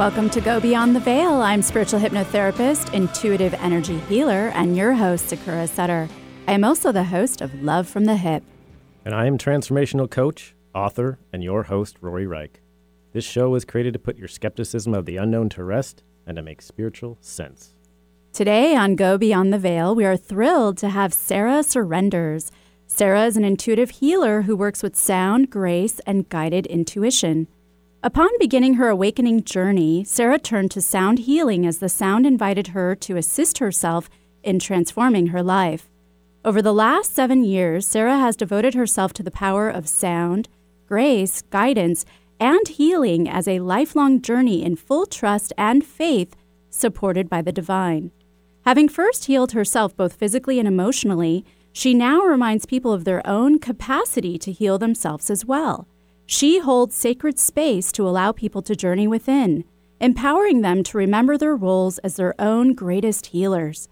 Welcome to Go Beyond the Veil. I'm spiritual hypnotherapist, intuitive energy healer, and your host, Sakura Sutter. I am also the host of Love from the Hip. And I am transformational coach, author, and your host, Rory Reich. This show was created to put your skepticism of the unknown to rest and to make spiritual sense. Today on Go Beyond the Veil, we are thrilled to have Sarah Surrenders. Sarah is an intuitive healer who works with sound, grace, and guided intuition. Upon beginning her awakening journey, Sarah turned to sound healing as the sound invited her to assist herself in transforming her life. Over the last seven years, Sarah has devoted herself to the power of sound, grace, guidance, and healing as a lifelong journey in full trust and faith supported by the divine. Having first healed herself both physically and emotionally, she now reminds people of their own capacity to heal themselves as well. She holds sacred space to allow people to journey within, empowering them to remember their roles as their own greatest healers.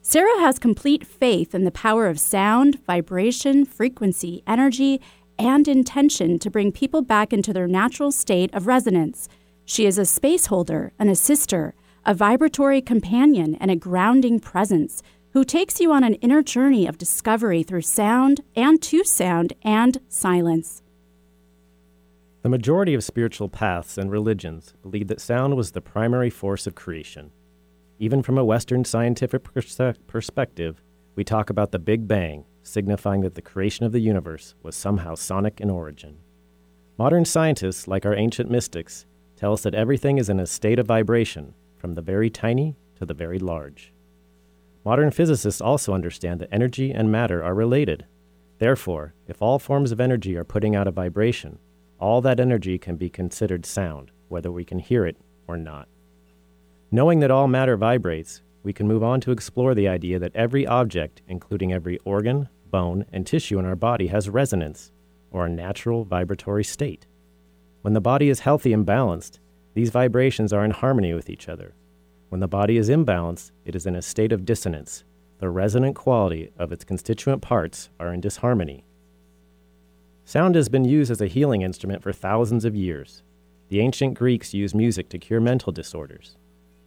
Sarah has complete faith in the power of sound, vibration, frequency, energy, and intention to bring people back into their natural state of resonance. She is a space holder, an assister, a vibratory companion, and a grounding presence who takes you on an inner journey of discovery through sound and to sound and silence. The majority of spiritual paths and religions believe that sound was the primary force of creation. Even from a Western scientific pers- perspective, we talk about the Big Bang, signifying that the creation of the universe was somehow sonic in origin. Modern scientists, like our ancient mystics, tell us that everything is in a state of vibration, from the very tiny to the very large. Modern physicists also understand that energy and matter are related. Therefore, if all forms of energy are putting out a vibration, all that energy can be considered sound, whether we can hear it or not. Knowing that all matter vibrates, we can move on to explore the idea that every object, including every organ, bone, and tissue in our body, has resonance, or a natural vibratory state. When the body is healthy and balanced, these vibrations are in harmony with each other. When the body is imbalanced, it is in a state of dissonance. The resonant quality of its constituent parts are in disharmony. Sound has been used as a healing instrument for thousands of years. The ancient Greeks used music to cure mental disorders.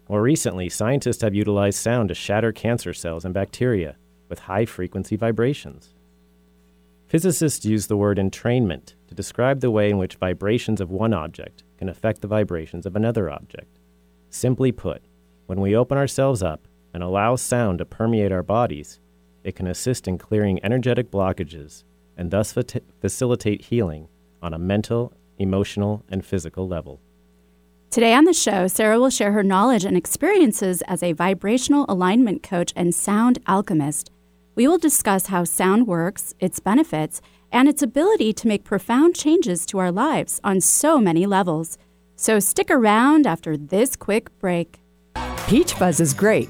More recently, scientists have utilized sound to shatter cancer cells and bacteria with high frequency vibrations. Physicists use the word entrainment to describe the way in which vibrations of one object can affect the vibrations of another object. Simply put, when we open ourselves up and allow sound to permeate our bodies, it can assist in clearing energetic blockages and thus fa- facilitate healing on a mental, emotional, and physical level. Today on the show, Sarah will share her knowledge and experiences as a vibrational alignment coach and sound alchemist. We will discuss how sound works, its benefits, and its ability to make profound changes to our lives on so many levels. So stick around after this quick break. Peach fuzz is great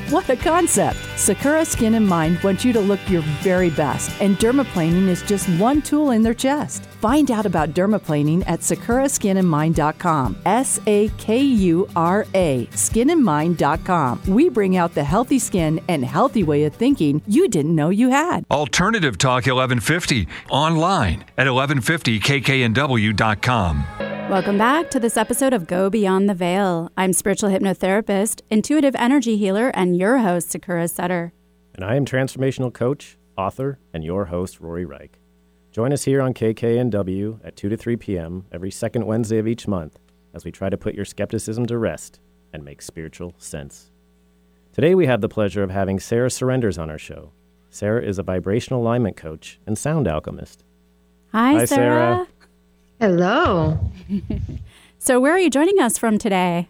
What a concept! Sakura Skin and Mind wants you to look your very best, and dermaplaning is just one tool in their chest. Find out about dermaplaning at sakuraskinandmind.com. S A K U R A, skinandmind.com. We bring out the healthy skin and healthy way of thinking you didn't know you had. Alternative Talk 1150, online at 1150kknw.com. Welcome back to this episode of Go Beyond the Veil. I'm spiritual hypnotherapist, intuitive energy healer, and your host, Sakura Sutter. And I am transformational coach, author, and your host, Rory Reich. Join us here on KKNW at 2 to 3 p.m. every second Wednesday of each month as we try to put your skepticism to rest and make spiritual sense. Today we have the pleasure of having Sarah Surrenders on our show. Sarah is a vibrational alignment coach and sound alchemist. Hi, Hi, Sarah. Hello. So, where are you joining us from today?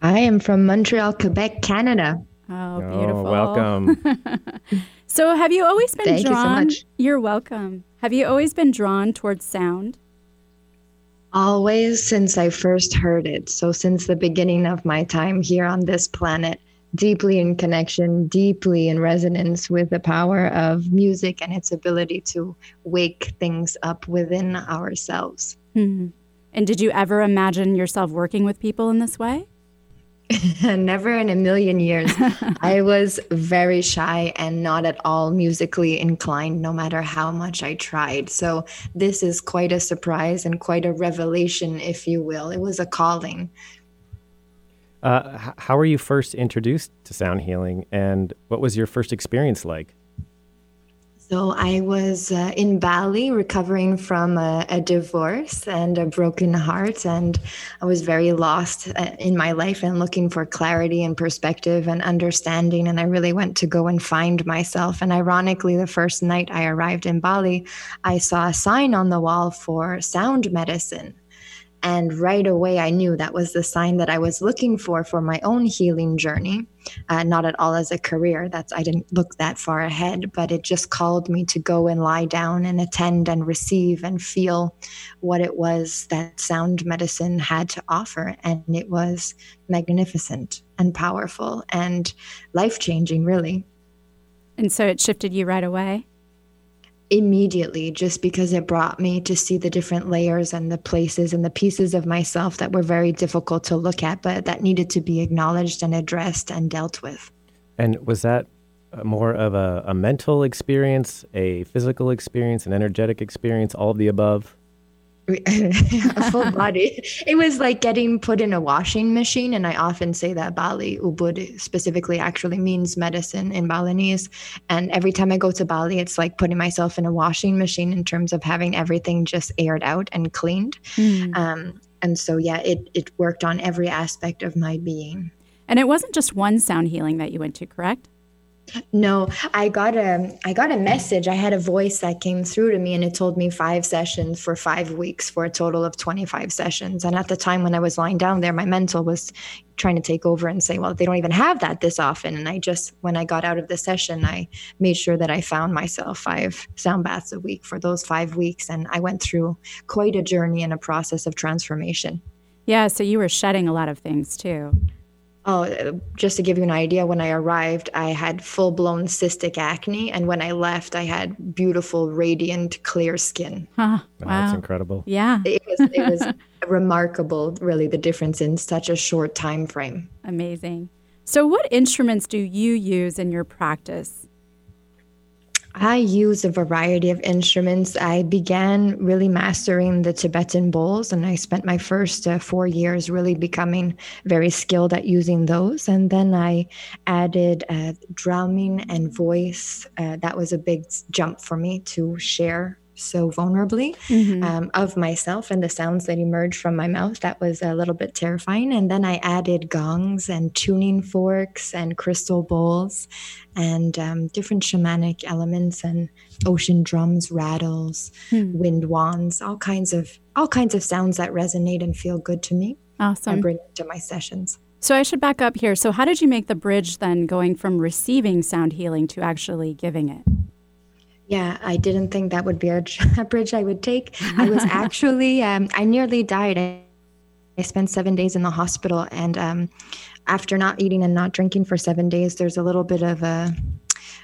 I am from Montreal, Quebec, Canada. Oh, oh beautiful. welcome. So, have you always been Thank you so much. You're welcome. Have you always been drawn towards sound? Always since I first heard it. So, since the beginning of my time here on this planet, deeply in connection, deeply in resonance with the power of music and its ability to wake things up within ourselves. Hmm. And did you ever imagine yourself working with people in this way? Never in a million years. I was very shy and not at all musically inclined, no matter how much I tried. So, this is quite a surprise and quite a revelation, if you will. It was a calling. Uh, how were you first introduced to sound healing, and what was your first experience like? So I was uh, in Bali recovering from a, a, divorce and a broken heart, and I was very lost uh, in my life and looking for clarity and perspective and understanding. And I really went to go and find myself. And ironically, the first night I arrived in Bali, I saw a sign on the wall for sound medicine. And right away, I knew that was the sign that I was looking for for my own healing journey. Uh, not at all as a career. That's I didn't look that far ahead, but it just called me to go and lie down and attend and receive and feel what it was that sound medicine had to offer, and it was magnificent and powerful and life changing, really. And so it shifted you right away immediately just because it brought me to see the different layers and the places and the pieces of myself that were very difficult to look at, but that needed to be acknowledged and addressed and dealt with. And was that more of a, a mental experience, a physical experience, an energetic experience, all of the above? a full body. It was like getting put in a washing machine. And I often say that Bali, Ubud specifically actually means medicine in Balinese. And every time I go to Bali, it's like putting myself in a washing machine in terms of having everything just aired out and cleaned. Mm. Um, and so, yeah, it, it worked on every aspect of my being. And it wasn't just one sound healing that you went to, correct? No, I got a I got a message. I had a voice that came through to me and it told me 5 sessions for 5 weeks for a total of 25 sessions. And at the time when I was lying down there, my mental was trying to take over and say, well, they don't even have that this often. And I just when I got out of the session, I made sure that I found myself 5 sound baths a week for those 5 weeks and I went through quite a journey and a process of transformation. Yeah, so you were shedding a lot of things too. Oh, uh, just to give you an idea, when I arrived, I had full blown cystic acne. And when I left, I had beautiful, radiant, clear skin. Huh, wow. That's incredible. Yeah. It was, it was remarkable, really, the difference in such a short time frame. Amazing. So, what instruments do you use in your practice? I use a variety of instruments. I began really mastering the Tibetan bowls, and I spent my first uh, four years really becoming very skilled at using those. And then I added uh, drumming and voice. Uh, that was a big jump for me to share so vulnerably mm-hmm. um, of myself and the sounds that emerged from my mouth. That was a little bit terrifying. And then I added gongs and tuning forks and crystal bowls and um, different shamanic elements and ocean drums, rattles, hmm. wind wands, all kinds of all kinds of sounds that resonate and feel good to me. Awesome. And bring it to my sessions. So I should back up here. So how did you make the bridge then going from receiving sound healing to actually giving it? Yeah, I didn't think that would be a, a bridge I would take. I was actually, um, I nearly died. I, I, spent seven days in the hospital, and um, after not eating and not drinking for seven days, there's a little bit of a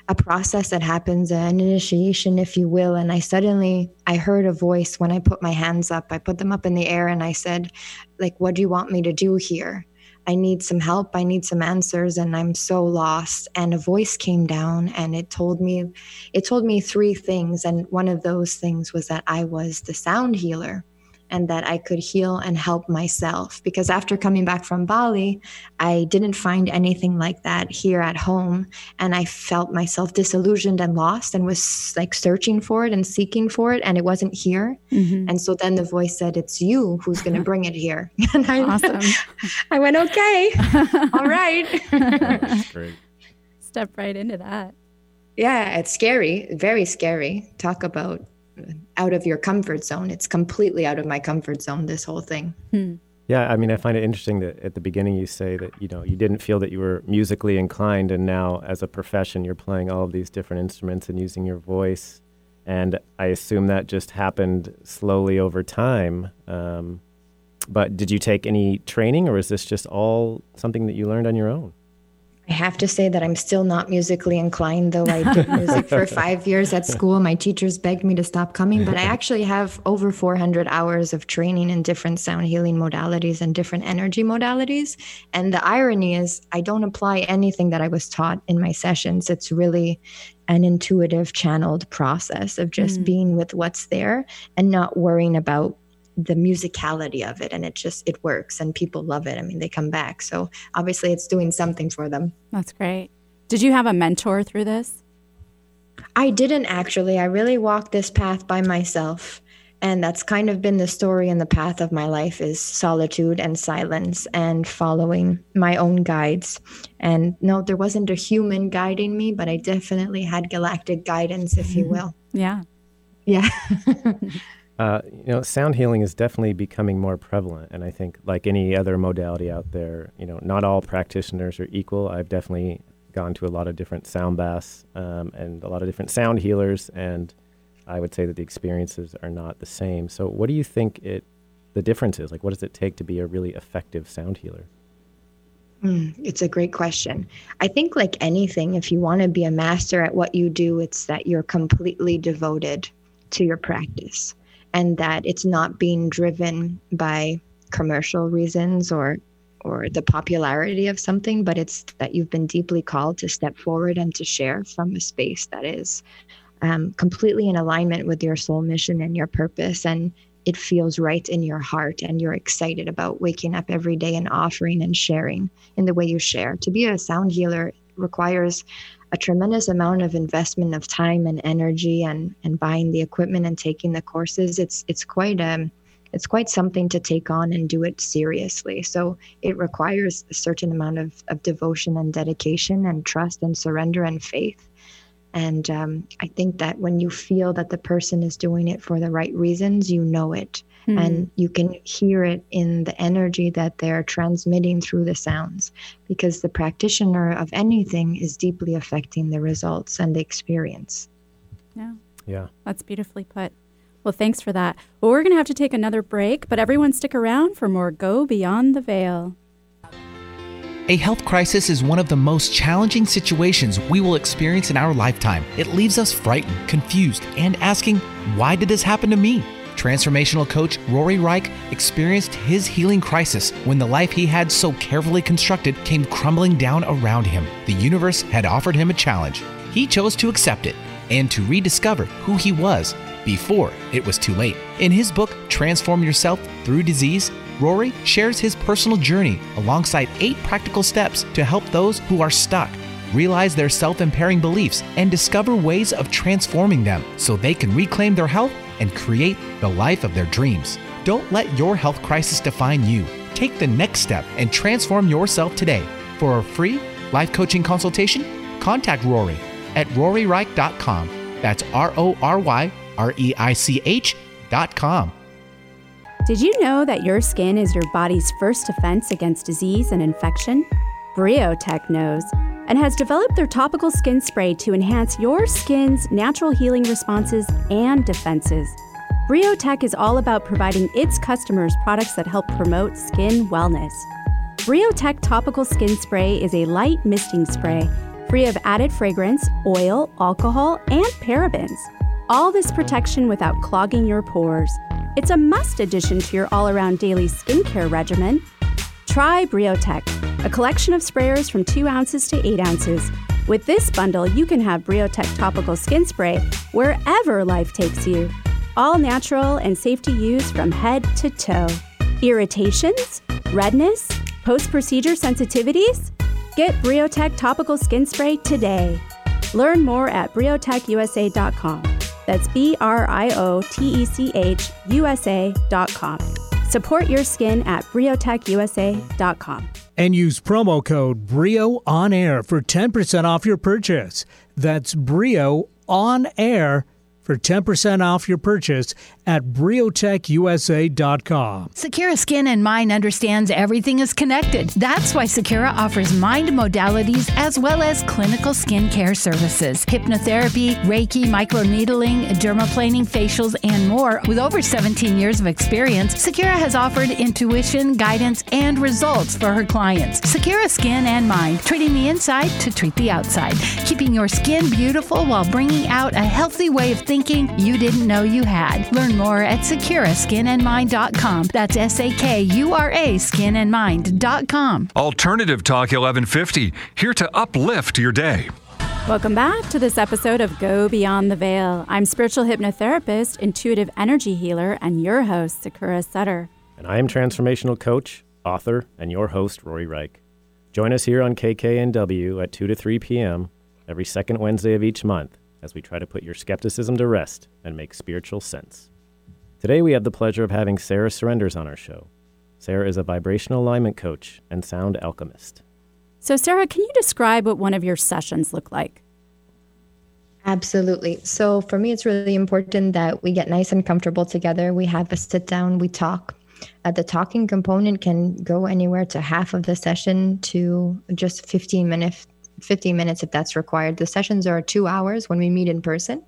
a process that happens, an initiation, if you will. And I suddenly I heard a voice when I put my hands up. I put them up in the air, and I said, "Like, what do you want me to do here?" I need some help. I need some answers and I'm so lost. And a voice came down and it told me it told me three things and one of those things was that I was the sound healer and that I could heal and help myself. Because after coming back from Bali, I didn't find anything like that here at home. And I felt myself disillusioned and lost and was like searching for it and seeking for it. And it wasn't here. Mm-hmm. And so then the voice said, It's you who's going to bring it here. and I, awesome. I went, Okay, all right. great. Step right into that. Yeah, it's scary, very scary. Talk about out of your comfort zone. It's completely out of my comfort zone, this whole thing. Hmm. Yeah, I mean, I find it interesting that at the beginning you say that, you know, you didn't feel that you were musically inclined, and now as a profession, you're playing all of these different instruments and using your voice. And I assume that just happened slowly over time. Um, but did you take any training, or is this just all something that you learned on your own? I have to say that I'm still not musically inclined, though I did music for five years at school. My teachers begged me to stop coming, but I actually have over 400 hours of training in different sound healing modalities and different energy modalities. And the irony is, I don't apply anything that I was taught in my sessions. It's really an intuitive, channeled process of just mm. being with what's there and not worrying about the musicality of it and it just it works and people love it. I mean they come back. So obviously it's doing something for them. That's great. Did you have a mentor through this? I didn't actually. I really walked this path by myself and that's kind of been the story and the path of my life is solitude and silence and following my own guides. And no there wasn't a human guiding me but i definitely had galactic guidance if you mm-hmm. will. Yeah. Yeah Uh, you know, sound healing is definitely becoming more prevalent, and I think, like any other modality out there, you know, not all practitioners are equal. I've definitely gone to a lot of different sound baths um, and a lot of different sound healers, and I would say that the experiences are not the same. So, what do you think it the difference is? Like, what does it take to be a really effective sound healer? Mm, it's a great question. I think, like anything, if you want to be a master at what you do, it's that you're completely devoted to your practice and that it's not being driven by commercial reasons or or the popularity of something, but it's that you've been deeply called to step forward and to share from a space that is um, completely in alignment with your soul mission and your purpose. And it feels right in your heart, and you're excited about waking up every day and offering and sharing in the way you share. To be a sound healer requires a tremendous amount of investment of time and energy and and buying the equipment and taking the courses. It's it's quite um it's quite something to take on and do it seriously. So it requires a certain amount of, of devotion and dedication and trust and surrender and faith. And um, i think that when you feel that the person is doing it for the right reasons you know it mm-hmm. and you can hear it in the energy that they're transmitting through the sounds because the practitioner of anything is deeply affecting the results and the experience. Yeah. Yeah. That's beautifully put. Well, thanks for that. Well, we're going to have to take another break, but everyone stick around for more Go Beyond the Veil. A health crisis is one of the most challenging situations we will experience in our lifetime. It leaves us frightened, confused, and asking, why did this happen to me? Transformational coach Rory Reich experienced his healing crisis when the life he had so carefully constructed came crumbling down around him. The universe had offered him a challenge. He chose to accept it and to rediscover who he was before it was too late. In his book, Transform Yourself Through Disease, Rory shares his personal journey alongside eight practical steps to help those who are stuck realize their self impairing beliefs and discover ways of transforming them so they can reclaim their health and create the life of their dreams. Don't let your health crisis define you. Take the next step and transform yourself today. For a free life coaching consultation, contact Rory at roryreich.com. That's R O R Y R E I C H.com. Did you know that your skin is your body's first defense against disease and infection? Briotech knows and has developed their topical skin spray to enhance your skin's natural healing responses and defenses. Briotech is all about providing its customers products that help promote skin wellness. Briotech topical skin spray is a light misting spray free of added fragrance, oil, alcohol, and parabens. All this protection without clogging your pores. It's a must addition to your all around daily skincare regimen. Try Briotech, a collection of sprayers from 2 ounces to 8 ounces. With this bundle, you can have Briotech topical skin spray wherever life takes you. All natural and safe to use from head to toe. Irritations? Redness? Post procedure sensitivities? Get Briotech topical skin spray today. Learn more at briotechusa.com. That's B R I O T E C H U S A.com. Support your skin at briotechusa.com. And use promo code BRIO on air for 10% off your purchase. That's BRIO on air for 10% off your purchase at briotechusa.com. Sakura Skin and Mind understands everything is connected. That's why Sakura offers mind modalities as well as clinical skincare services, hypnotherapy, Reiki, microneedling, dermaplaning, facials, and more. With over 17 years of experience, Sakura has offered intuition, guidance, and results for her clients. Sakura Skin and Mind, treating the inside to treat the outside, keeping your skin beautiful while bringing out a healthy way of thinking you didn't know you had. Learn more at SakuraSkinAndMind.com. That's S A K U R A skinandmind.com. Alternative Talk 1150, here to uplift your day. Welcome back to this episode of Go Beyond the Veil. I'm spiritual hypnotherapist, intuitive energy healer, and your host, Sakura Sutter. And I am transformational coach, author, and your host, Rory Reich. Join us here on KKNW at 2 to 3 p.m. every second Wednesday of each month as we try to put your skepticism to rest and make spiritual sense. Today we have the pleasure of having Sarah Surrenders on our show. Sarah is a vibrational alignment coach and sound alchemist. So, Sarah, can you describe what one of your sessions look like? Absolutely. So, for me, it's really important that we get nice and comfortable together. We have a sit down, we talk. Uh, the talking component can go anywhere to half of the session to just 15 minutes 15 minutes if that's required. The sessions are two hours when we meet in person,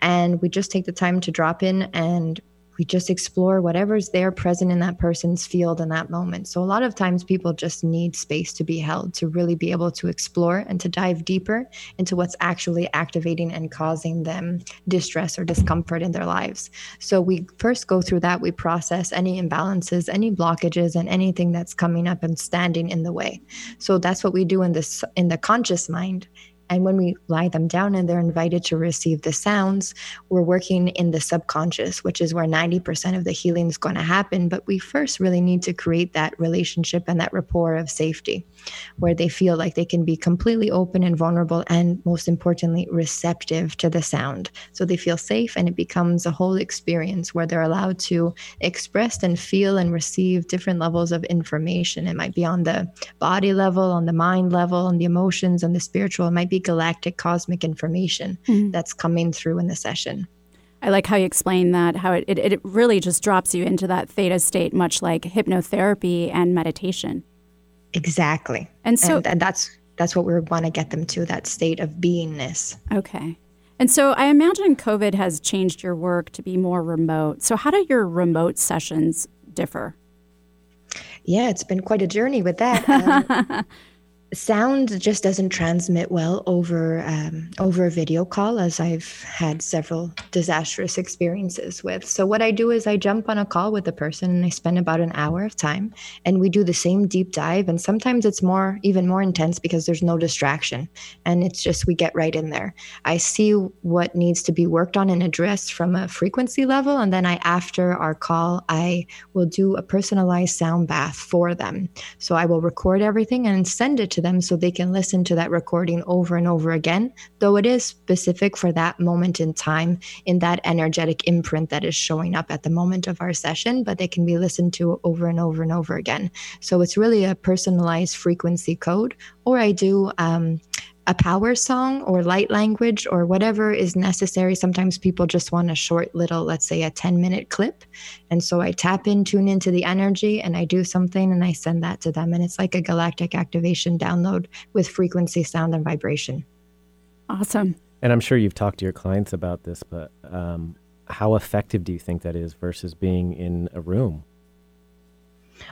and we just take the time to drop in and we just explore whatever's there present in that person's field in that moment. So, a lot of times people just need space to be held to really be able to explore and to dive deeper into what's actually activating and causing them distress or discomfort in their lives. So, we first go through that, we process any imbalances, any blockages, and anything that's coming up and standing in the way. So, that's what we do in this in the conscious mind and when we lie them down and they're invited to receive the sounds, we're working in the subconscious, which is where 90% of the healing is going to happen. But we first really need to create that relationship and that rapport of safety where they feel like they can be completely open and vulnerable and, most importantly, receptive to the sound. So they feel safe and it becomes a whole experience where they're allowed to express and feel and receive different levels of information. It might be on the body level, on the mind level, on the emotions, on the spiritual. It might be galactic cosmic information mm-hmm. that's coming through in the session. I like how you explain that, how it, it, it really just drops you into that theta state, much like hypnotherapy and meditation. Exactly. And so and, and that's that's what we want to get them to, that state of beingness. Okay. And so I imagine COVID has changed your work to be more remote. So how do your remote sessions differ? Yeah, it's been quite a journey with that. Um, sound just doesn't transmit well over um, over a video call as i've had several disastrous experiences with. So what i do is i jump on a call with a person and i spend about an hour of time and we do the same deep dive and sometimes it's more even more intense because there's no distraction and it's just we get right in there. I see what needs to be worked on and addressed from a frequency level and then i after our call i will do a personalized sound bath for them. So i will record everything and send it to them so they can listen to that recording over and over again, though it is specific for that moment in time in that energetic imprint that is showing up at the moment of our session, but they can be listened to over and over and over again. So it's really a personalized frequency code, or I do. Um, a power song or light language or whatever is necessary. Sometimes people just want a short little, let's say a 10 minute clip. And so I tap in, tune into the energy, and I do something and I send that to them. And it's like a galactic activation download with frequency, sound, and vibration. Awesome. And I'm sure you've talked to your clients about this, but um, how effective do you think that is versus being in a room?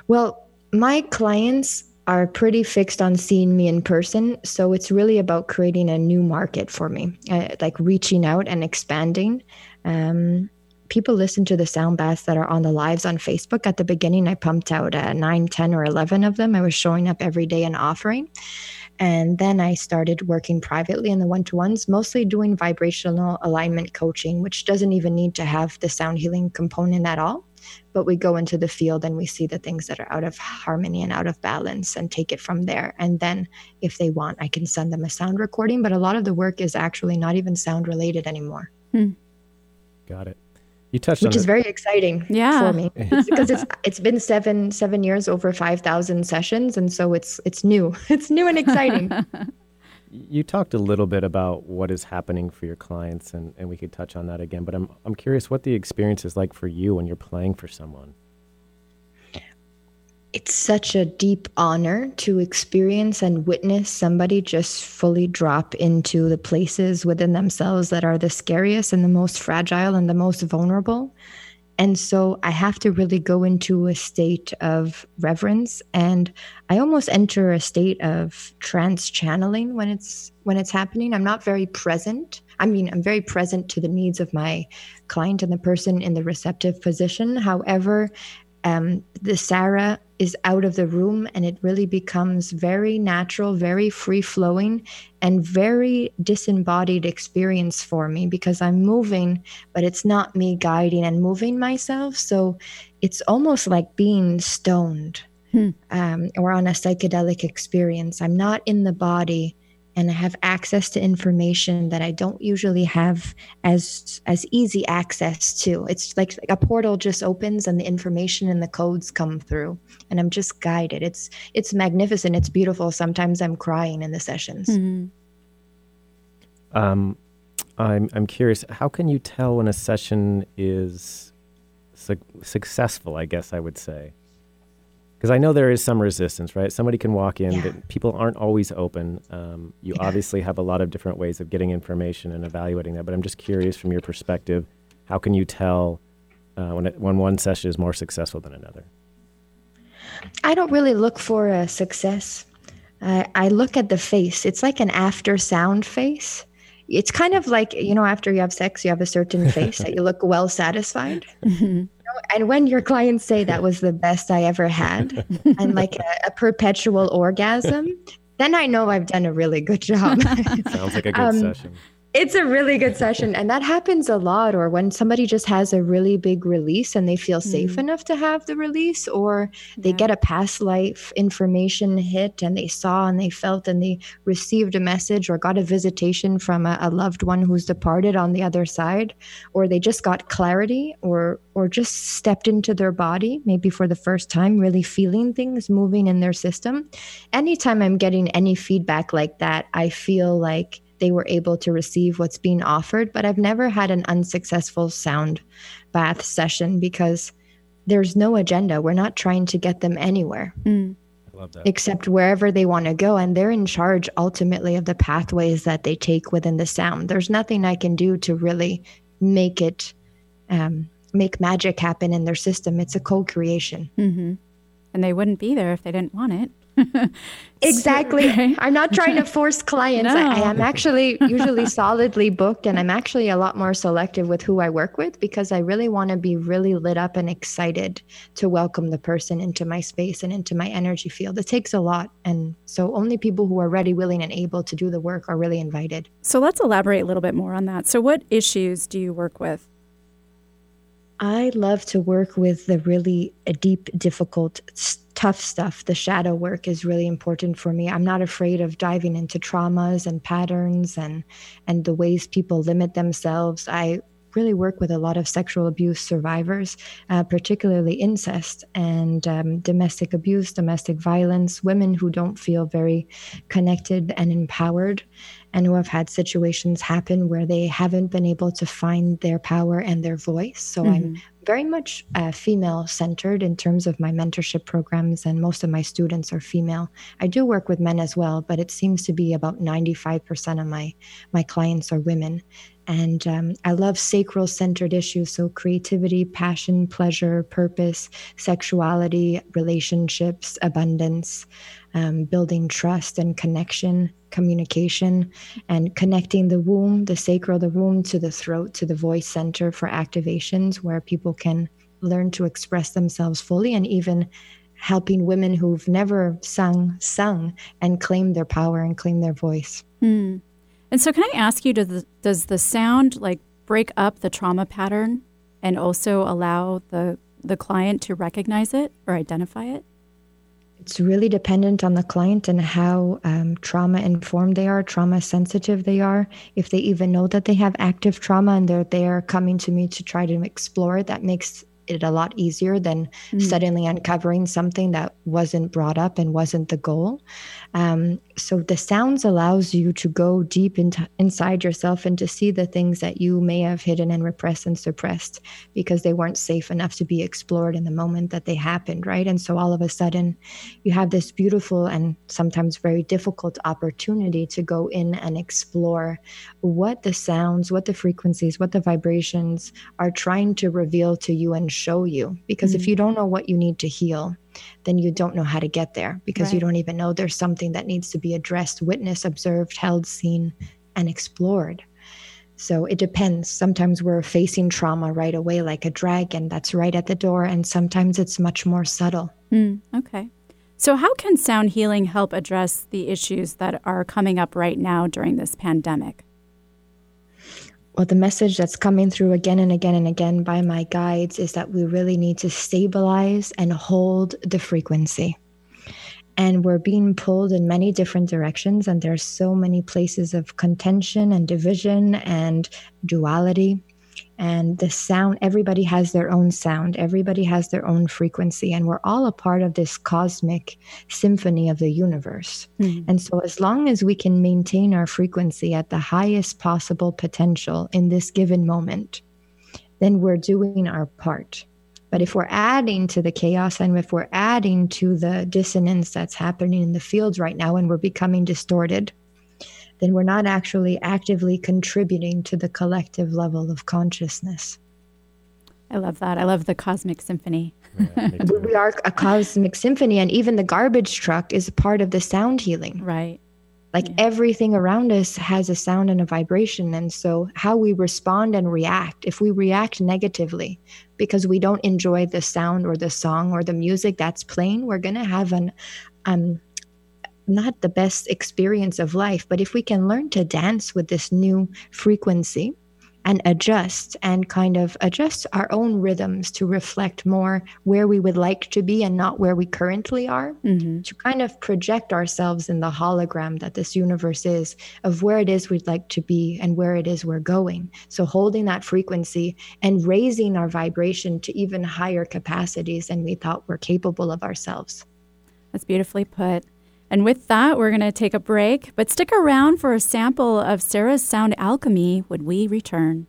Well, my clients are pretty fixed on seeing me in person. So it's really about creating a new market for me, uh, like reaching out and expanding. Um, people listen to the sound baths that are on the lives on Facebook. At the beginning, I pumped out uh, 9, 10, or 11 of them. I was showing up every day and offering. And then I started working privately in the one to ones, mostly doing vibrational alignment coaching, which doesn't even need to have the sound healing component at all but we go into the field and we see the things that are out of harmony and out of balance and take it from there and then if they want i can send them a sound recording but a lot of the work is actually not even sound related anymore hmm. got it you touched on that. which is very exciting yeah. for me because it's it's been seven seven years over 5000 sessions and so it's it's new it's new and exciting you talked a little bit about what is happening for your clients, and, and we could touch on that again. But I'm I'm curious what the experience is like for you when you're playing for someone. It's such a deep honor to experience and witness somebody just fully drop into the places within themselves that are the scariest and the most fragile and the most vulnerable. And so I have to really go into a state of reverence and I almost enter a state of trance channeling when it's when it's happening. I'm not very present. I mean, I'm very present to the needs of my client and the person in the receptive position. However, um, the Sarah is out of the room and it really becomes very natural, very free flowing, and very disembodied experience for me because I'm moving, but it's not me guiding and moving myself. So it's almost like being stoned hmm. um, or on a psychedelic experience. I'm not in the body and I have access to information that I don't usually have as as easy access to. It's like a portal just opens and the information and the codes come through and I'm just guided. It's it's magnificent. It's beautiful. Sometimes I'm crying in the sessions. Mm-hmm. Um I'm I'm curious, how can you tell when a session is su- successful, I guess I would say? Because I know there is some resistance, right? Somebody can walk in, yeah. people aren't always open. Um, you yeah. obviously have a lot of different ways of getting information and evaluating that, but I'm just curious from your perspective, how can you tell uh, when it, when one session is more successful than another? I don't really look for a success. I, I look at the face. It's like an after sound face. It's kind of like you know, after you have sex, you have a certain face that you look well satisfied. Mm-hmm and when your clients say that was the best I ever had and like a, a perpetual orgasm, then I know I've done a really good job. Sounds like a good um, session it's a really good session and that happens a lot or when somebody just has a really big release and they feel safe mm enough to have the release or they yeah. get a past life information hit and they saw and they felt and they received a message or got a visitation from a, a loved one who's departed on the other side or they just got clarity or or just stepped into their body maybe for the first time really feeling things moving in their system anytime i'm getting any feedback like that i feel like they were able to receive what's being offered. But I've never had an unsuccessful sound bath session because there's no agenda. We're not trying to get them anywhere. Mm. Except wherever they want to go. And they're in charge ultimately of the pathways that they take within the sound. There's nothing I can do to really make it, um, make magic happen in their system. It's a co creation. Mm-hmm. And they wouldn't be there if they didn't want it. exactly. Right? I'm not trying to force clients. No. I, I, am actually usually solidly booked, and I'm actually a lot more selective with who I work with because I really want to be really lit up and excited to welcome the person into my space and into my energy field. It takes a lot. And so only people who are ready, willing, and able to do the work are really invited. So let's elaborate a little bit more on that. So, what issues do you work with? I love to work with the really deep, difficult, tough stuff. The shadow work is really important for me. I'm not afraid of diving into traumas and patterns and and the ways people limit themselves. I really work with a lot of sexual abuse survivors, uh, particularly incest and um, domestic abuse, domestic violence, women who don't feel very connected and empowered and who have had situations happen where they haven't been able to find their power and their voice. So mm-hmm. I'm very much uh, female centered in terms of my mentorship programs, and most of my students are female. I do work with men as well, but it seems to be about 95% of my, my clients are women. And um, I love sacral centered issues. So, creativity, passion, pleasure, purpose, sexuality, relationships, abundance um, building trust and connection, communication, and connecting the womb, the sacral, the womb to the throat, to the voice center for activations where people can learn to express themselves fully and even helping women who've never sung, sung, and claim their power and claim their voice. Hmm. And so, can I ask you, does the, does the sound like break up the trauma pattern and also allow the the client to recognize it or identify it? It's really dependent on the client and how um, trauma informed they are, trauma sensitive they are. If they even know that they have active trauma and they're there coming to me to try to explore it, that makes it a lot easier than mm. suddenly uncovering something that wasn't brought up and wasn't the goal. Um, so the sounds allows you to go deep into inside yourself and to see the things that you may have hidden and repressed and suppressed because they weren't safe enough to be explored in the moment that they happened, right? And so all of a sudden, you have this beautiful and sometimes very difficult opportunity to go in and explore what the sounds, what the frequencies, what the vibrations are trying to reveal to you and show you. Because mm-hmm. if you don't know what you need to heal, then you don't know how to get there because right. you don't even know there's something that needs to be addressed, witnessed, observed, held, seen, and explored. So it depends. Sometimes we're facing trauma right away, like a dragon that's right at the door, and sometimes it's much more subtle. Mm, okay. So, how can sound healing help address the issues that are coming up right now during this pandemic? Well, the message that's coming through again and again and again by my guides is that we really need to stabilize and hold the frequency. And we're being pulled in many different directions, and there's so many places of contention and division and duality and the sound everybody has their own sound everybody has their own frequency and we're all a part of this cosmic symphony of the universe mm-hmm. and so as long as we can maintain our frequency at the highest possible potential in this given moment then we're doing our part but if we're adding to the chaos and if we're adding to the dissonance that's happening in the fields right now and we're becoming distorted then we're not actually actively contributing to the collective level of consciousness. I love that. I love the cosmic symphony. Yeah, we are a cosmic symphony, and even the garbage truck is part of the sound healing. Right. Like yeah. everything around us has a sound and a vibration. And so, how we respond and react, if we react negatively because we don't enjoy the sound or the song or the music that's playing, we're going to have an um, not the best experience of life. But if we can learn to dance with this new frequency and adjust and kind of adjust our own rhythms to reflect more where we would like to be and not where we currently are, mm-hmm. to kind of project ourselves in the hologram that this universe is of where it is we'd like to be and where it is we're going. So holding that frequency and raising our vibration to even higher capacities than we thought we're capable of ourselves. That's beautifully put. And with that, we're going to take a break, but stick around for a sample of Sarah's sound alchemy when we return.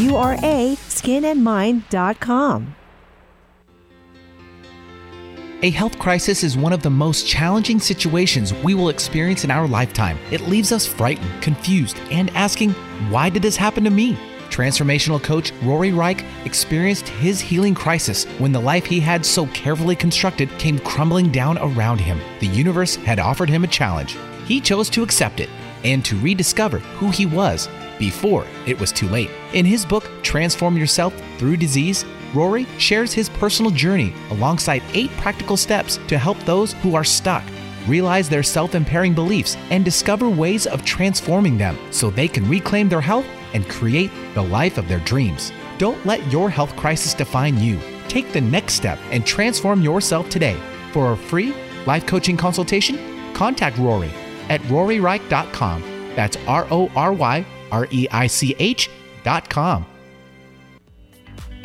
skinandmind.com. A health crisis is one of the most challenging situations we will experience in our lifetime. It leaves us frightened, confused, and asking, why did this happen to me? Transformational coach Rory Reich experienced his healing crisis when the life he had so carefully constructed came crumbling down around him. The universe had offered him a challenge. He chose to accept it and to rediscover who he was before it was too late. In his book, Transform Yourself Through Disease, Rory shares his personal journey alongside eight practical steps to help those who are stuck realize their self impairing beliefs and discover ways of transforming them so they can reclaim their health and create the life of their dreams. Don't let your health crisis define you. Take the next step and transform yourself today. For a free life coaching consultation, contact Rory at roryreich.com. That's R O R Y R E I C H dot com.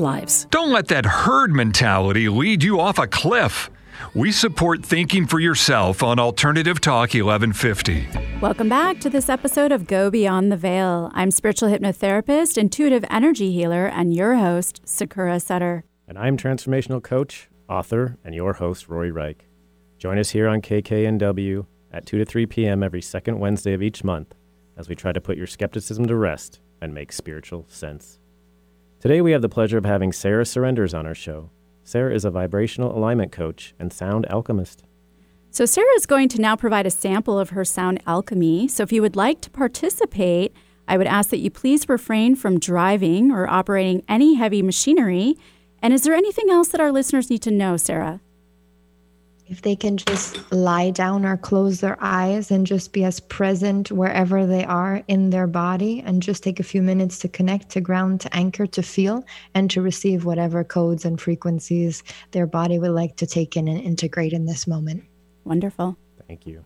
lives. Don't let that herd mentality lead you off a cliff. We support thinking for yourself on Alternative Talk 1150. Welcome back to this episode of Go Beyond the Veil. I'm spiritual hypnotherapist, intuitive energy healer, and your host, Sakura Sutter. And I'm transformational coach, author, and your host, Rory Reich. Join us here on KKNW at 2 to 3 p.m. every second Wednesday of each month as we try to put your skepticism to rest and make spiritual sense. Today we have the pleasure of having Sarah Surrenders on our show. Sarah is a vibrational alignment coach and sound alchemist. So, Sarah is going to now provide a sample of her sound alchemy. So, if you would like to participate, I would ask that you please refrain from driving or operating any heavy machinery. And is there anything else that our listeners need to know, Sarah? If they can just lie down or close their eyes and just be as present wherever they are in their body and just take a few minutes to connect, to ground, to anchor, to feel, and to receive whatever codes and frequencies their body would like to take in and integrate in this moment. Wonderful. Thank you.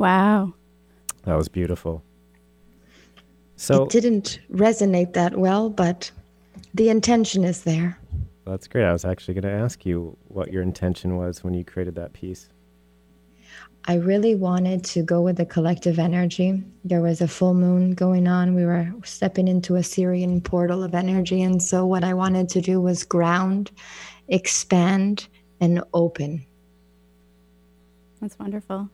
Wow. That was beautiful. So it didn't resonate that well, but the intention is there. That's great. I was actually going to ask you what your intention was when you created that piece. I really wanted to go with the collective energy. There was a full moon going on. We were stepping into a Sirian portal of energy. And so, what I wanted to do was ground, expand, and open. That's wonderful.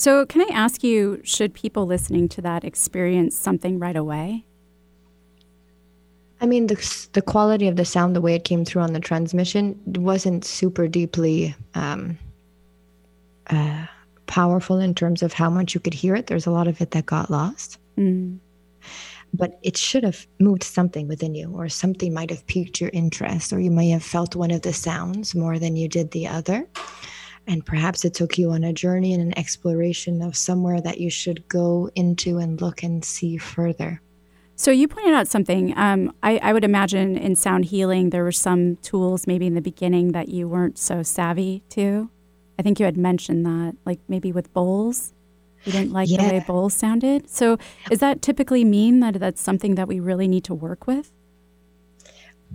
So, can I ask you, should people listening to that experience something right away? I mean, the, the quality of the sound, the way it came through on the transmission, wasn't super deeply um, uh, powerful in terms of how much you could hear it. There's a lot of it that got lost. Mm. But it should have moved something within you, or something might have piqued your interest, or you may have felt one of the sounds more than you did the other. And perhaps it took you on a journey and an exploration of somewhere that you should go into and look and see further. So you pointed out something. Um, I, I, would imagine in sound healing there were some tools maybe in the beginning that you weren't so savvy to. I think you had mentioned that, like maybe with bowls, you didn't like yeah. the way bowls sounded. So does that typically mean that that's something that we really need to work with?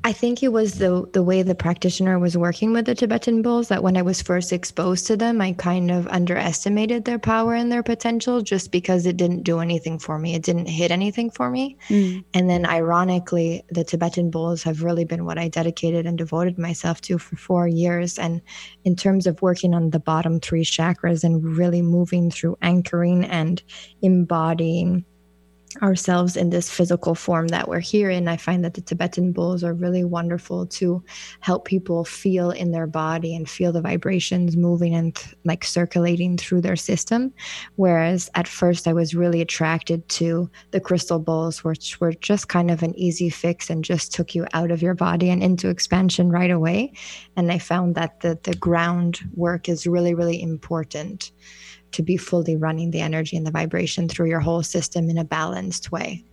I think it was the the way the practitioner was working with the Tibetan bowls that when I was first exposed to them, I kind of underestimated their power and their potential just because it didn't do anything for me. It didn't hit anything for me. Mm. And then ironically, the Tibetan bowls have really been what I dedicated and devoted myself to for 4 years and in terms of working on the bottom 3 chakras and really moving through anchoring and embodying ourselves in this physical form that we're here in. I find that the Tibetan bowls are really wonderful to help people feel in their body and feel the vibrations moving and like circulating through their system. Whereas at first I was really attracted to the crystal bowls, which were just kind of an easy fix and just took you out of your body and into expansion right away. And I found that the, the ground work is really, really important to be fully running the energy and the vibration through your whole system in a balanced way.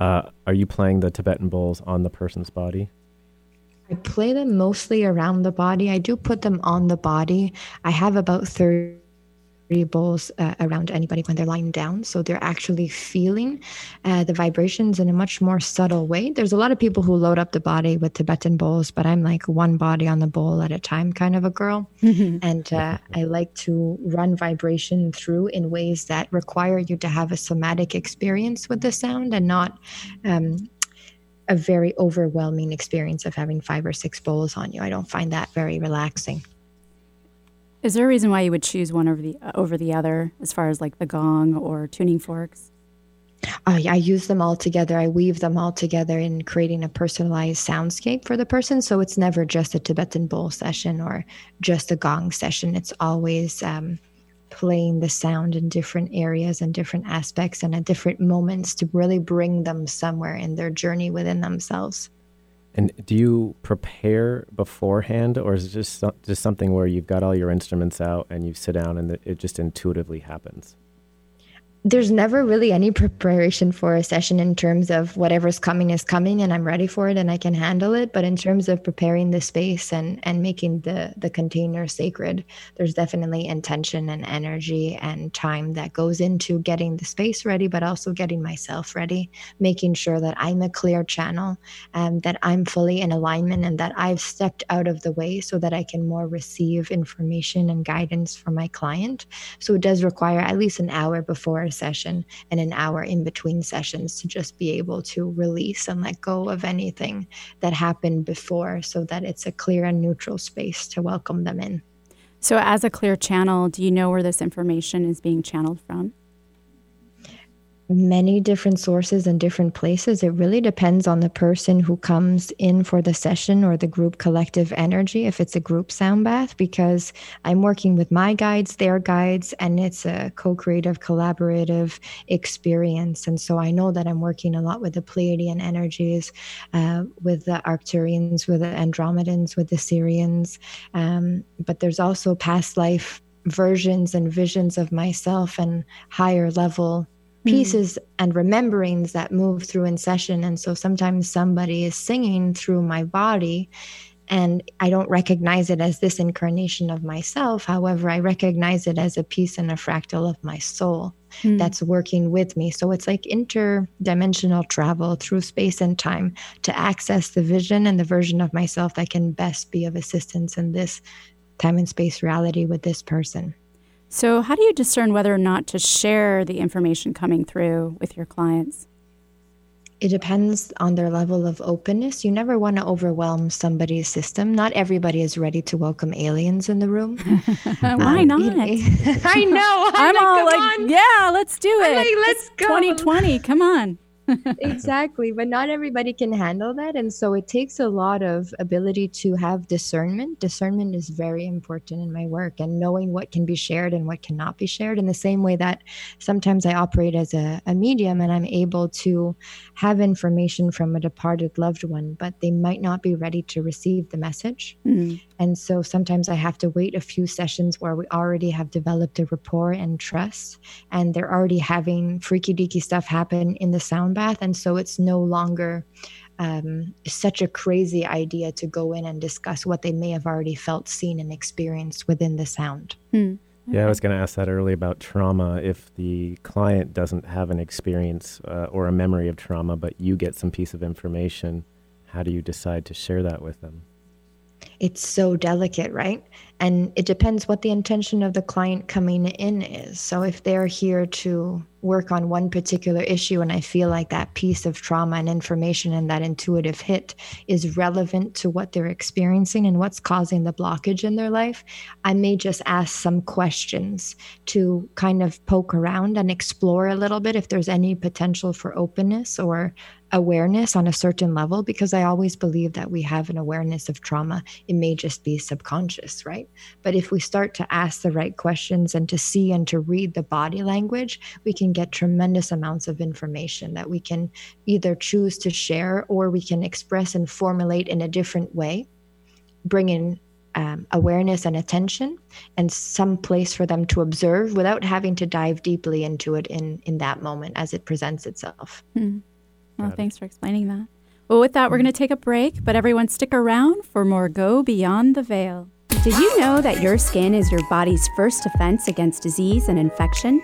Uh, are you playing the Tibetan bowls on the person's body? I play them mostly around the body. I do put them on the body. I have about 30 bowls uh, around anybody when they're lying down. So they're actually feeling uh, the vibrations in a much more subtle way. There's a lot of people who load up the body with Tibetan bowls, but I'm like one body on the bowl at a time kind of a girl. Mm-hmm. And uh, I like to run vibration through in ways that require you to have a somatic experience with the sound and not. Um, a very overwhelming experience of having five or six bowls on you. I don't find that very relaxing. Is there a reason why you would choose one over the over the other, as far as like the gong or tuning forks? Uh, I use them all together. I weave them all together in creating a personalized soundscape for the person. So it's never just a Tibetan bowl session or just a gong session. It's always um, playing the sound in different areas and different aspects and at different moments to really bring them somewhere in their journey within themselves. And do you prepare beforehand, or is it just just something where you've got all your instruments out and you sit down and it just intuitively happens? There's never really any preparation for a session in terms of whatever's coming is coming and I'm ready for it and I can handle it. But in terms of preparing the space and and making the the container sacred, there's definitely intention and energy and time that goes into getting the space ready, but also getting myself ready, making sure that I'm a clear channel and that I'm fully in alignment and that I've stepped out of the way so that I can more receive information and guidance from my client. So it does require at least an hour before session and an hour in between sessions to just be able to release and let go of anything that happened before so that it's a clear and neutral space to welcome them in. So, as a clear channel, do you know where this information is being channeled from? Many different sources and different places. It really depends on the person who comes in for the session or the group collective energy, if it's a group sound bath, because I'm working with my guides, their guides, and it's a co creative, collaborative experience. And so I know that I'm working a lot with the Pleiadian energies, uh, with the Arcturians, with the Andromedans, with the Sirians. Um, but there's also past life versions and visions of myself and higher level. Pieces mm. and rememberings that move through in session. And so sometimes somebody is singing through my body And I don't recognize it as this incarnation of myself. However, I recognize it as a piece and a fractal of my soul mm. that's working with me. So it's like interdimensional travel through space and time to access the vision and the version of myself that can best be of assistance in this time and space reality with this person. So, how do you discern whether or not to share the information coming through with your clients? It depends on their level of openness. You never want to overwhelm somebody's system. Not everybody is ready to welcome aliens in the room. Why um, not? I know. I'm, I'm all like, on. yeah, let's do it. Like, let's go. 2020. Come on. exactly. But not everybody can handle that. And so it takes a lot of ability to have discernment. Discernment is very important in my work and knowing what can be shared and what cannot be shared in the same way that sometimes I operate as a, a medium and I'm able to have information from a departed loved one, but they might not be ready to receive the message. Mm-hmm. And so sometimes I have to wait a few sessions where we already have developed a rapport and trust, and they're already having freaky deaky stuff happen in the sound bath. And so it's no longer um, such a crazy idea to go in and discuss what they may have already felt, seen, and experienced within the sound. Hmm. Yeah, I was going to ask that earlier about trauma. If the client doesn't have an experience uh, or a memory of trauma, but you get some piece of information, how do you decide to share that with them? It's so delicate, right? And it depends what the intention of the client coming in is. So if they're here to work on one particular issue and I feel like that piece of trauma and information and that intuitive hit is relevant to what they're experiencing and what's causing the blockage in their life, I may just ask some questions to kind of poke around and explore a little bit if there's any potential for openness or awareness on a certain level because I always believe that we have an awareness of trauma. It may just be subconscious, right? But if we start to ask the right questions and to see and to read the body language, we can get tremendous amounts of information that we can either choose to share or we can express and formulate in a different way, bring in um, awareness and attention and some place for them to observe without having to dive deeply into it in in that moment as it presents itself. Hmm. Well, thanks for explaining that. Well, with that, we're going to take a break, but everyone stick around for more Go Beyond the Veil. Did you know that your skin is your body's first defense against disease and infection?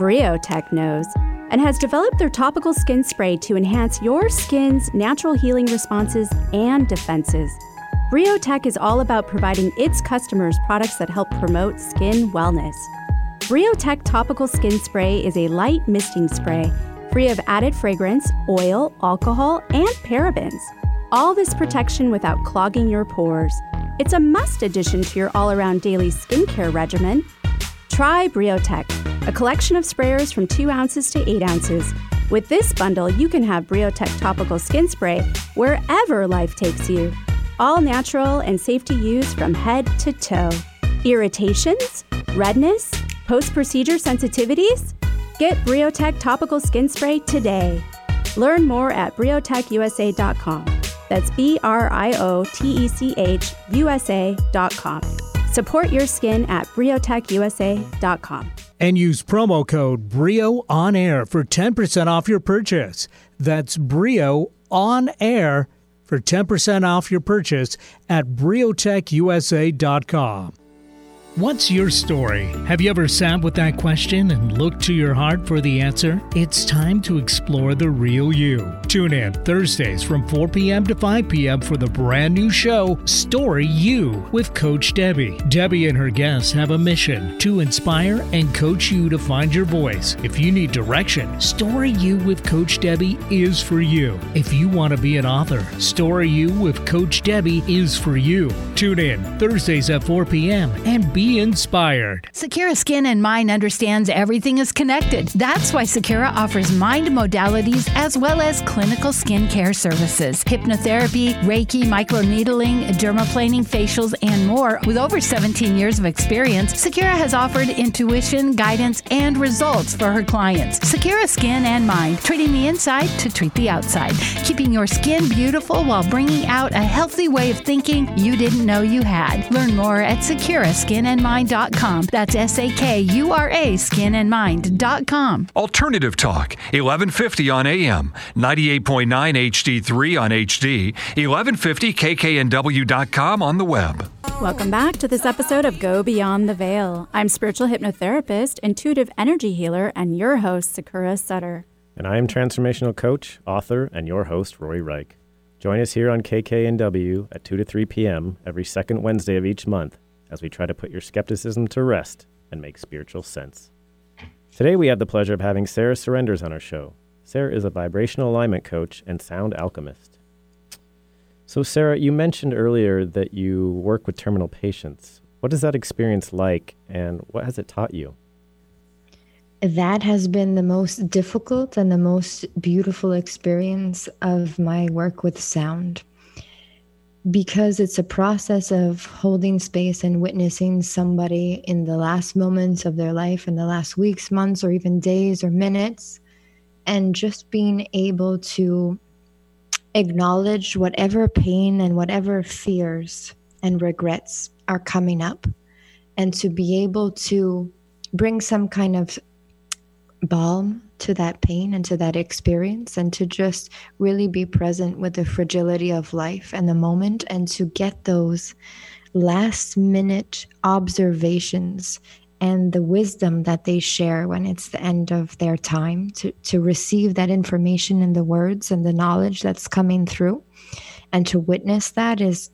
Briotech knows and has developed their topical skin spray to enhance your skin's natural healing responses and defenses. Briotech is all about providing its customers products that help promote skin wellness. Briotech topical skin spray is a light misting spray free of added fragrance, oil, alcohol, and parabens. All this protection without clogging your pores. It's a must addition to your all around daily skincare regimen. Try Briotech, a collection of sprayers from 2 ounces to 8 ounces. With this bundle, you can have Briotech topical skin spray wherever life takes you. All natural and safe to use from head to toe. Irritations? Redness? Post procedure sensitivities? Get Briotech topical skin spray today. Learn more at briotechusa.com. That's B R I O T E C H U S A.com. Support your skin at briotechusa.com. And use promo code BRIO on air for 10% off your purchase. That's BRIO on air for 10% off your purchase at briotechusa.com. What's your story? Have you ever sat with that question and looked to your heart for the answer? It's time to explore the real you. Tune in Thursdays from 4 p.m. to 5 p.m. for the brand new show, Story You, with Coach Debbie. Debbie and her guests have a mission to inspire and coach you to find your voice. If you need direction, Story You with Coach Debbie is for you. If you want to be an author, Story You with Coach Debbie is for you. Tune in Thursdays at 4 p.m. and be inspired. Sakura Skin and Mind understands everything is connected. That's why Sakura offers mind modalities as well as clinical skincare services, hypnotherapy, Reiki, microneedling, dermaplaning, facials, and more. With over 17 years of experience, Sakura has offered intuition, guidance, and results for her clients. Sakura Skin and Mind, treating the inside to treat the outside, keeping your skin beautiful while bringing out a healthy way of thinking you didn't know you had. Learn more at Sakura Skin and sakura-skinandmind.com. That's S A K U R A skinandmind.com. Alternative Talk, 1150 on AM, 98.9 HD3 on HD, 1150 kknw.com on the web. Welcome back to this episode of Go Beyond the Veil. I'm spiritual hypnotherapist, intuitive energy healer, and your host, Sakura Sutter. And I am transformational coach, author, and your host, Rory Reich. Join us here on KKNW at 2 to 3 p.m. every second Wednesday of each month as we try to put your skepticism to rest and make spiritual sense. Today, we have the pleasure of having Sarah Surrenders on our show. Sarah is a vibrational alignment coach and sound alchemist. So, Sarah, you mentioned earlier that you work with terminal patients. What is that experience like, and what has it taught you? That has been the most difficult and the most beautiful experience of my work with sound because it's a process of holding space and witnessing somebody in the last moments of their life, in the last weeks, months, or even days or minutes, and just being able to acknowledge whatever pain and whatever fears and regrets are coming up, and to be able to bring some kind of balm to that pain and to that experience and to just really be present with the fragility of life and the moment and to get those last minute observations and the wisdom that they share when it's the end of their time to, to receive that information and the words and the knowledge that's coming through. And to witness that is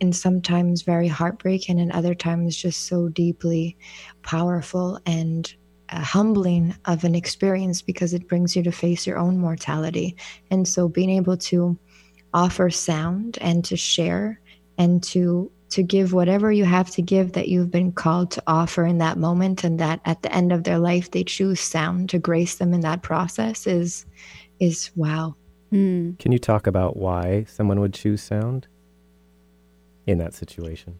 in sometimes very heartbreaking and in other times just so deeply powerful and humbling of an experience because it brings you to face your own mortality. And so being able to offer sound and to share and to to give whatever you have to give that you've been called to offer in that moment and that at the end of their life they choose sound to grace them in that process is is wow. Mm. Can you talk about why someone would choose sound in that situation?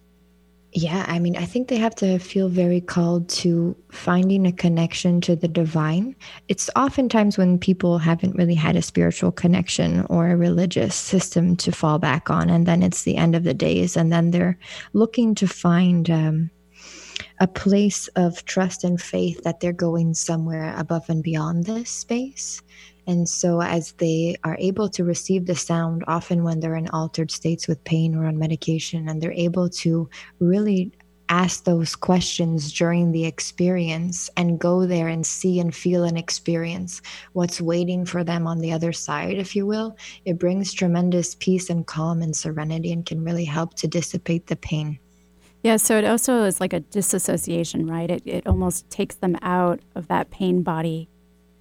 Yeah, I mean, I think they have to feel very called to finding a connection to the divine. It's oftentimes when people haven't really had a spiritual connection or a religious system to fall back on, and then it's the end of the days, and then they're looking to find um, a place of trust and faith that they're going somewhere above and beyond this space. And so, as they are able to receive the sound, often when they're in altered states with pain or on medication, and they're able to really ask those questions during the experience and go there and see and feel and experience what's waiting for them on the other side, if you will, it brings tremendous peace and calm and serenity and can really help to dissipate the pain. Yeah, so it also is like a disassociation, right? It, it almost takes them out of that pain body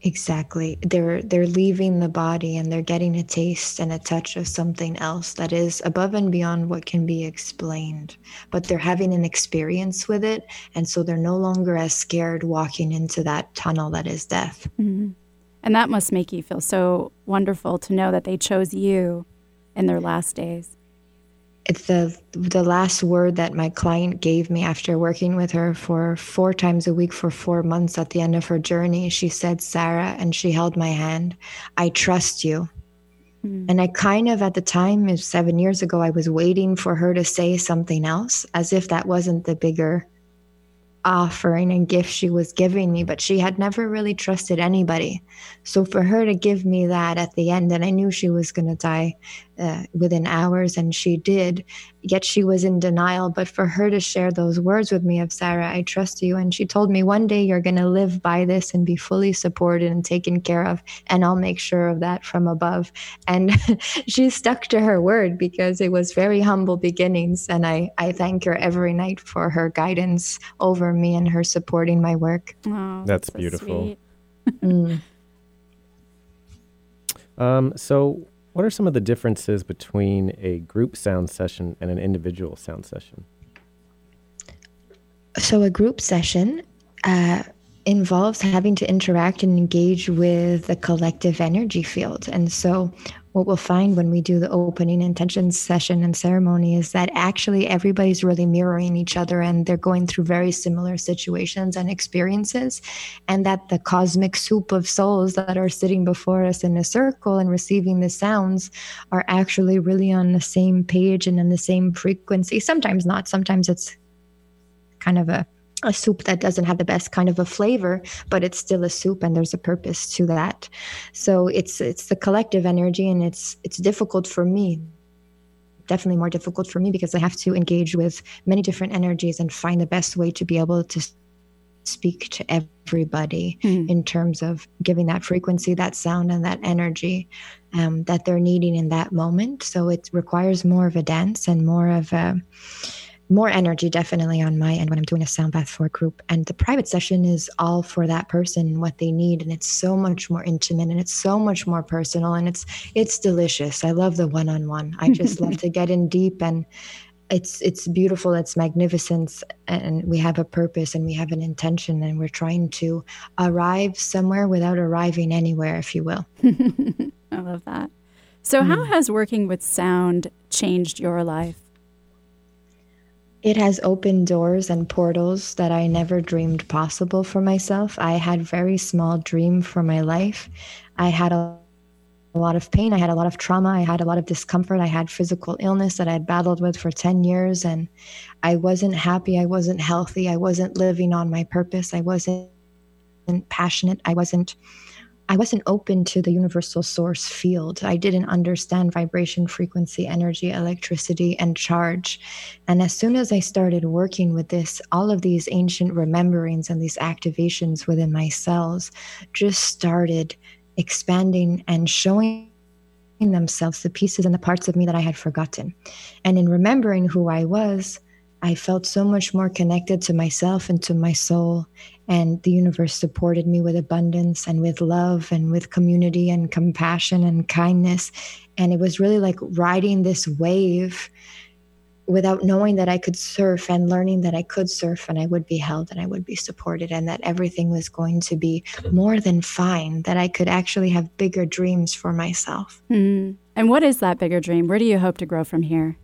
Exactly. They're they're leaving the body and they're getting a taste and a touch of something else that is above and beyond what can be explained. But they're having an experience with it and so they're no longer as scared walking into that tunnel that is death. Mm-hmm. And that must make you feel so wonderful to know that they chose you in their last days it's the the last word that my client gave me after working with her for four times a week for four months at the end of her journey she said sarah and she held my hand i trust you mm. and i kind of at the time seven years ago i was waiting for her to say something else as if that wasn't the bigger offering and gift she was giving me, but she had never really trusted anybody. So for her to give me that at the end, and I knew she was going to die uh, within hours, and she did, yet she was in denial. But for her to share those words with me of Sarah, I trust you. And she told me, one day you're going to live by this and be fully supported and taken care of, and I'll make sure of that from above. And she stuck to her word because it was very humble beginnings. And I, I thank her every night for her guidance over me and her supporting my work. Oh, that's, that's beautiful. So, mm. um, so, what are some of the differences between a group sound session and an individual sound session? So, a group session uh, involves having to interact and engage with the collective energy field. And so, what we'll find when we do the opening intention session and ceremony is that actually everybody's really mirroring each other and they're going through very similar situations and experiences. And that the cosmic soup of souls that are sitting before us in a circle and receiving the sounds are actually really on the same page and on the same frequency. Sometimes not, sometimes it's kind of a a soup that doesn't have the best kind of a flavor but it's still a soup and there's a purpose to that so it's it's the collective energy and it's it's difficult for me definitely more difficult for me because i have to engage with many different energies and find the best way to be able to speak to everybody mm. in terms of giving that frequency that sound and that energy um, that they're needing in that moment so it requires more of a dance and more of a more energy definitely on my end when I'm doing a sound bath for a group. And the private session is all for that person and what they need. And it's so much more intimate and it's so much more personal and it's it's delicious. I love the one on one. I just love to get in deep and it's it's beautiful, it's magnificent, and we have a purpose and we have an intention and we're trying to arrive somewhere without arriving anywhere, if you will. I love that. So mm. how has working with sound changed your life? It has opened doors and portals that I never dreamed possible for myself. I had very small dream for my life. I had a, a lot of pain. I had a lot of trauma. I had a lot of discomfort. I had physical illness that I had battled with for 10 years. And I wasn't happy. I wasn't healthy. I wasn't living on my purpose. I wasn't passionate. I wasn't I wasn't open to the universal source field. I didn't understand vibration, frequency, energy, electricity, and charge. And as soon as I started working with this, all of these ancient rememberings and these activations within my cells just started expanding and showing themselves the pieces and the parts of me that I had forgotten. And in remembering who I was, I felt so much more connected to myself and to my soul. And the universe supported me with abundance and with love and with community and compassion and kindness. And it was really like riding this wave without knowing that I could surf and learning that I could surf and I would be held and I would be supported and that everything was going to be more than fine, that I could actually have bigger dreams for myself. Mm. And what is that bigger dream? Where do you hope to grow from here?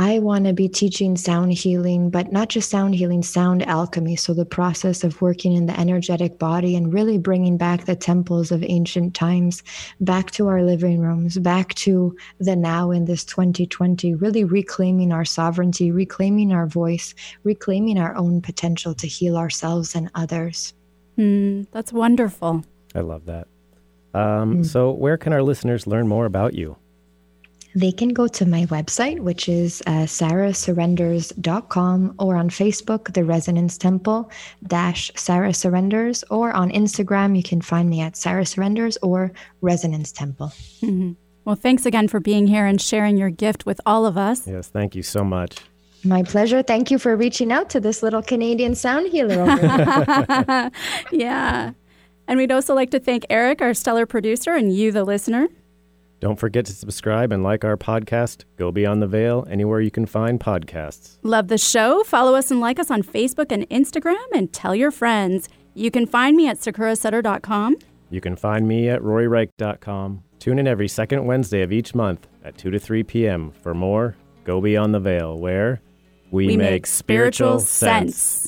I want to be teaching sound healing, but not just sound healing, sound alchemy. So, the process of working in the energetic body and really bringing back the temples of ancient times back to our living rooms, back to the now in this 2020, really reclaiming our sovereignty, reclaiming our voice, reclaiming our own potential to heal ourselves and others. Mm, that's wonderful. I love that. Um, mm. So, where can our listeners learn more about you? They can go to my website, which is uh, sarahsurrenders.com, or on Facebook, The Resonance Temple dash Sarah Surrenders, or on Instagram, you can find me at Sarah Surrenders or Resonance Temple. Mm-hmm. Well, thanks again for being here and sharing your gift with all of us. Yes, thank you so much. My pleasure. Thank you for reaching out to this little Canadian sound healer yeah. And we'd also like to thank Eric, our stellar producer, and you, the listener. Don't forget to subscribe and like our podcast, Go Beyond the Veil, anywhere you can find podcasts. Love the show? Follow us and like us on Facebook and Instagram and tell your friends. You can find me at sakurasutter.com. You can find me at roryreich.com. Tune in every second Wednesday of each month at 2 to 3 p.m. for more Go Beyond the Veil, where we, we make, make, spiritual sense. sense.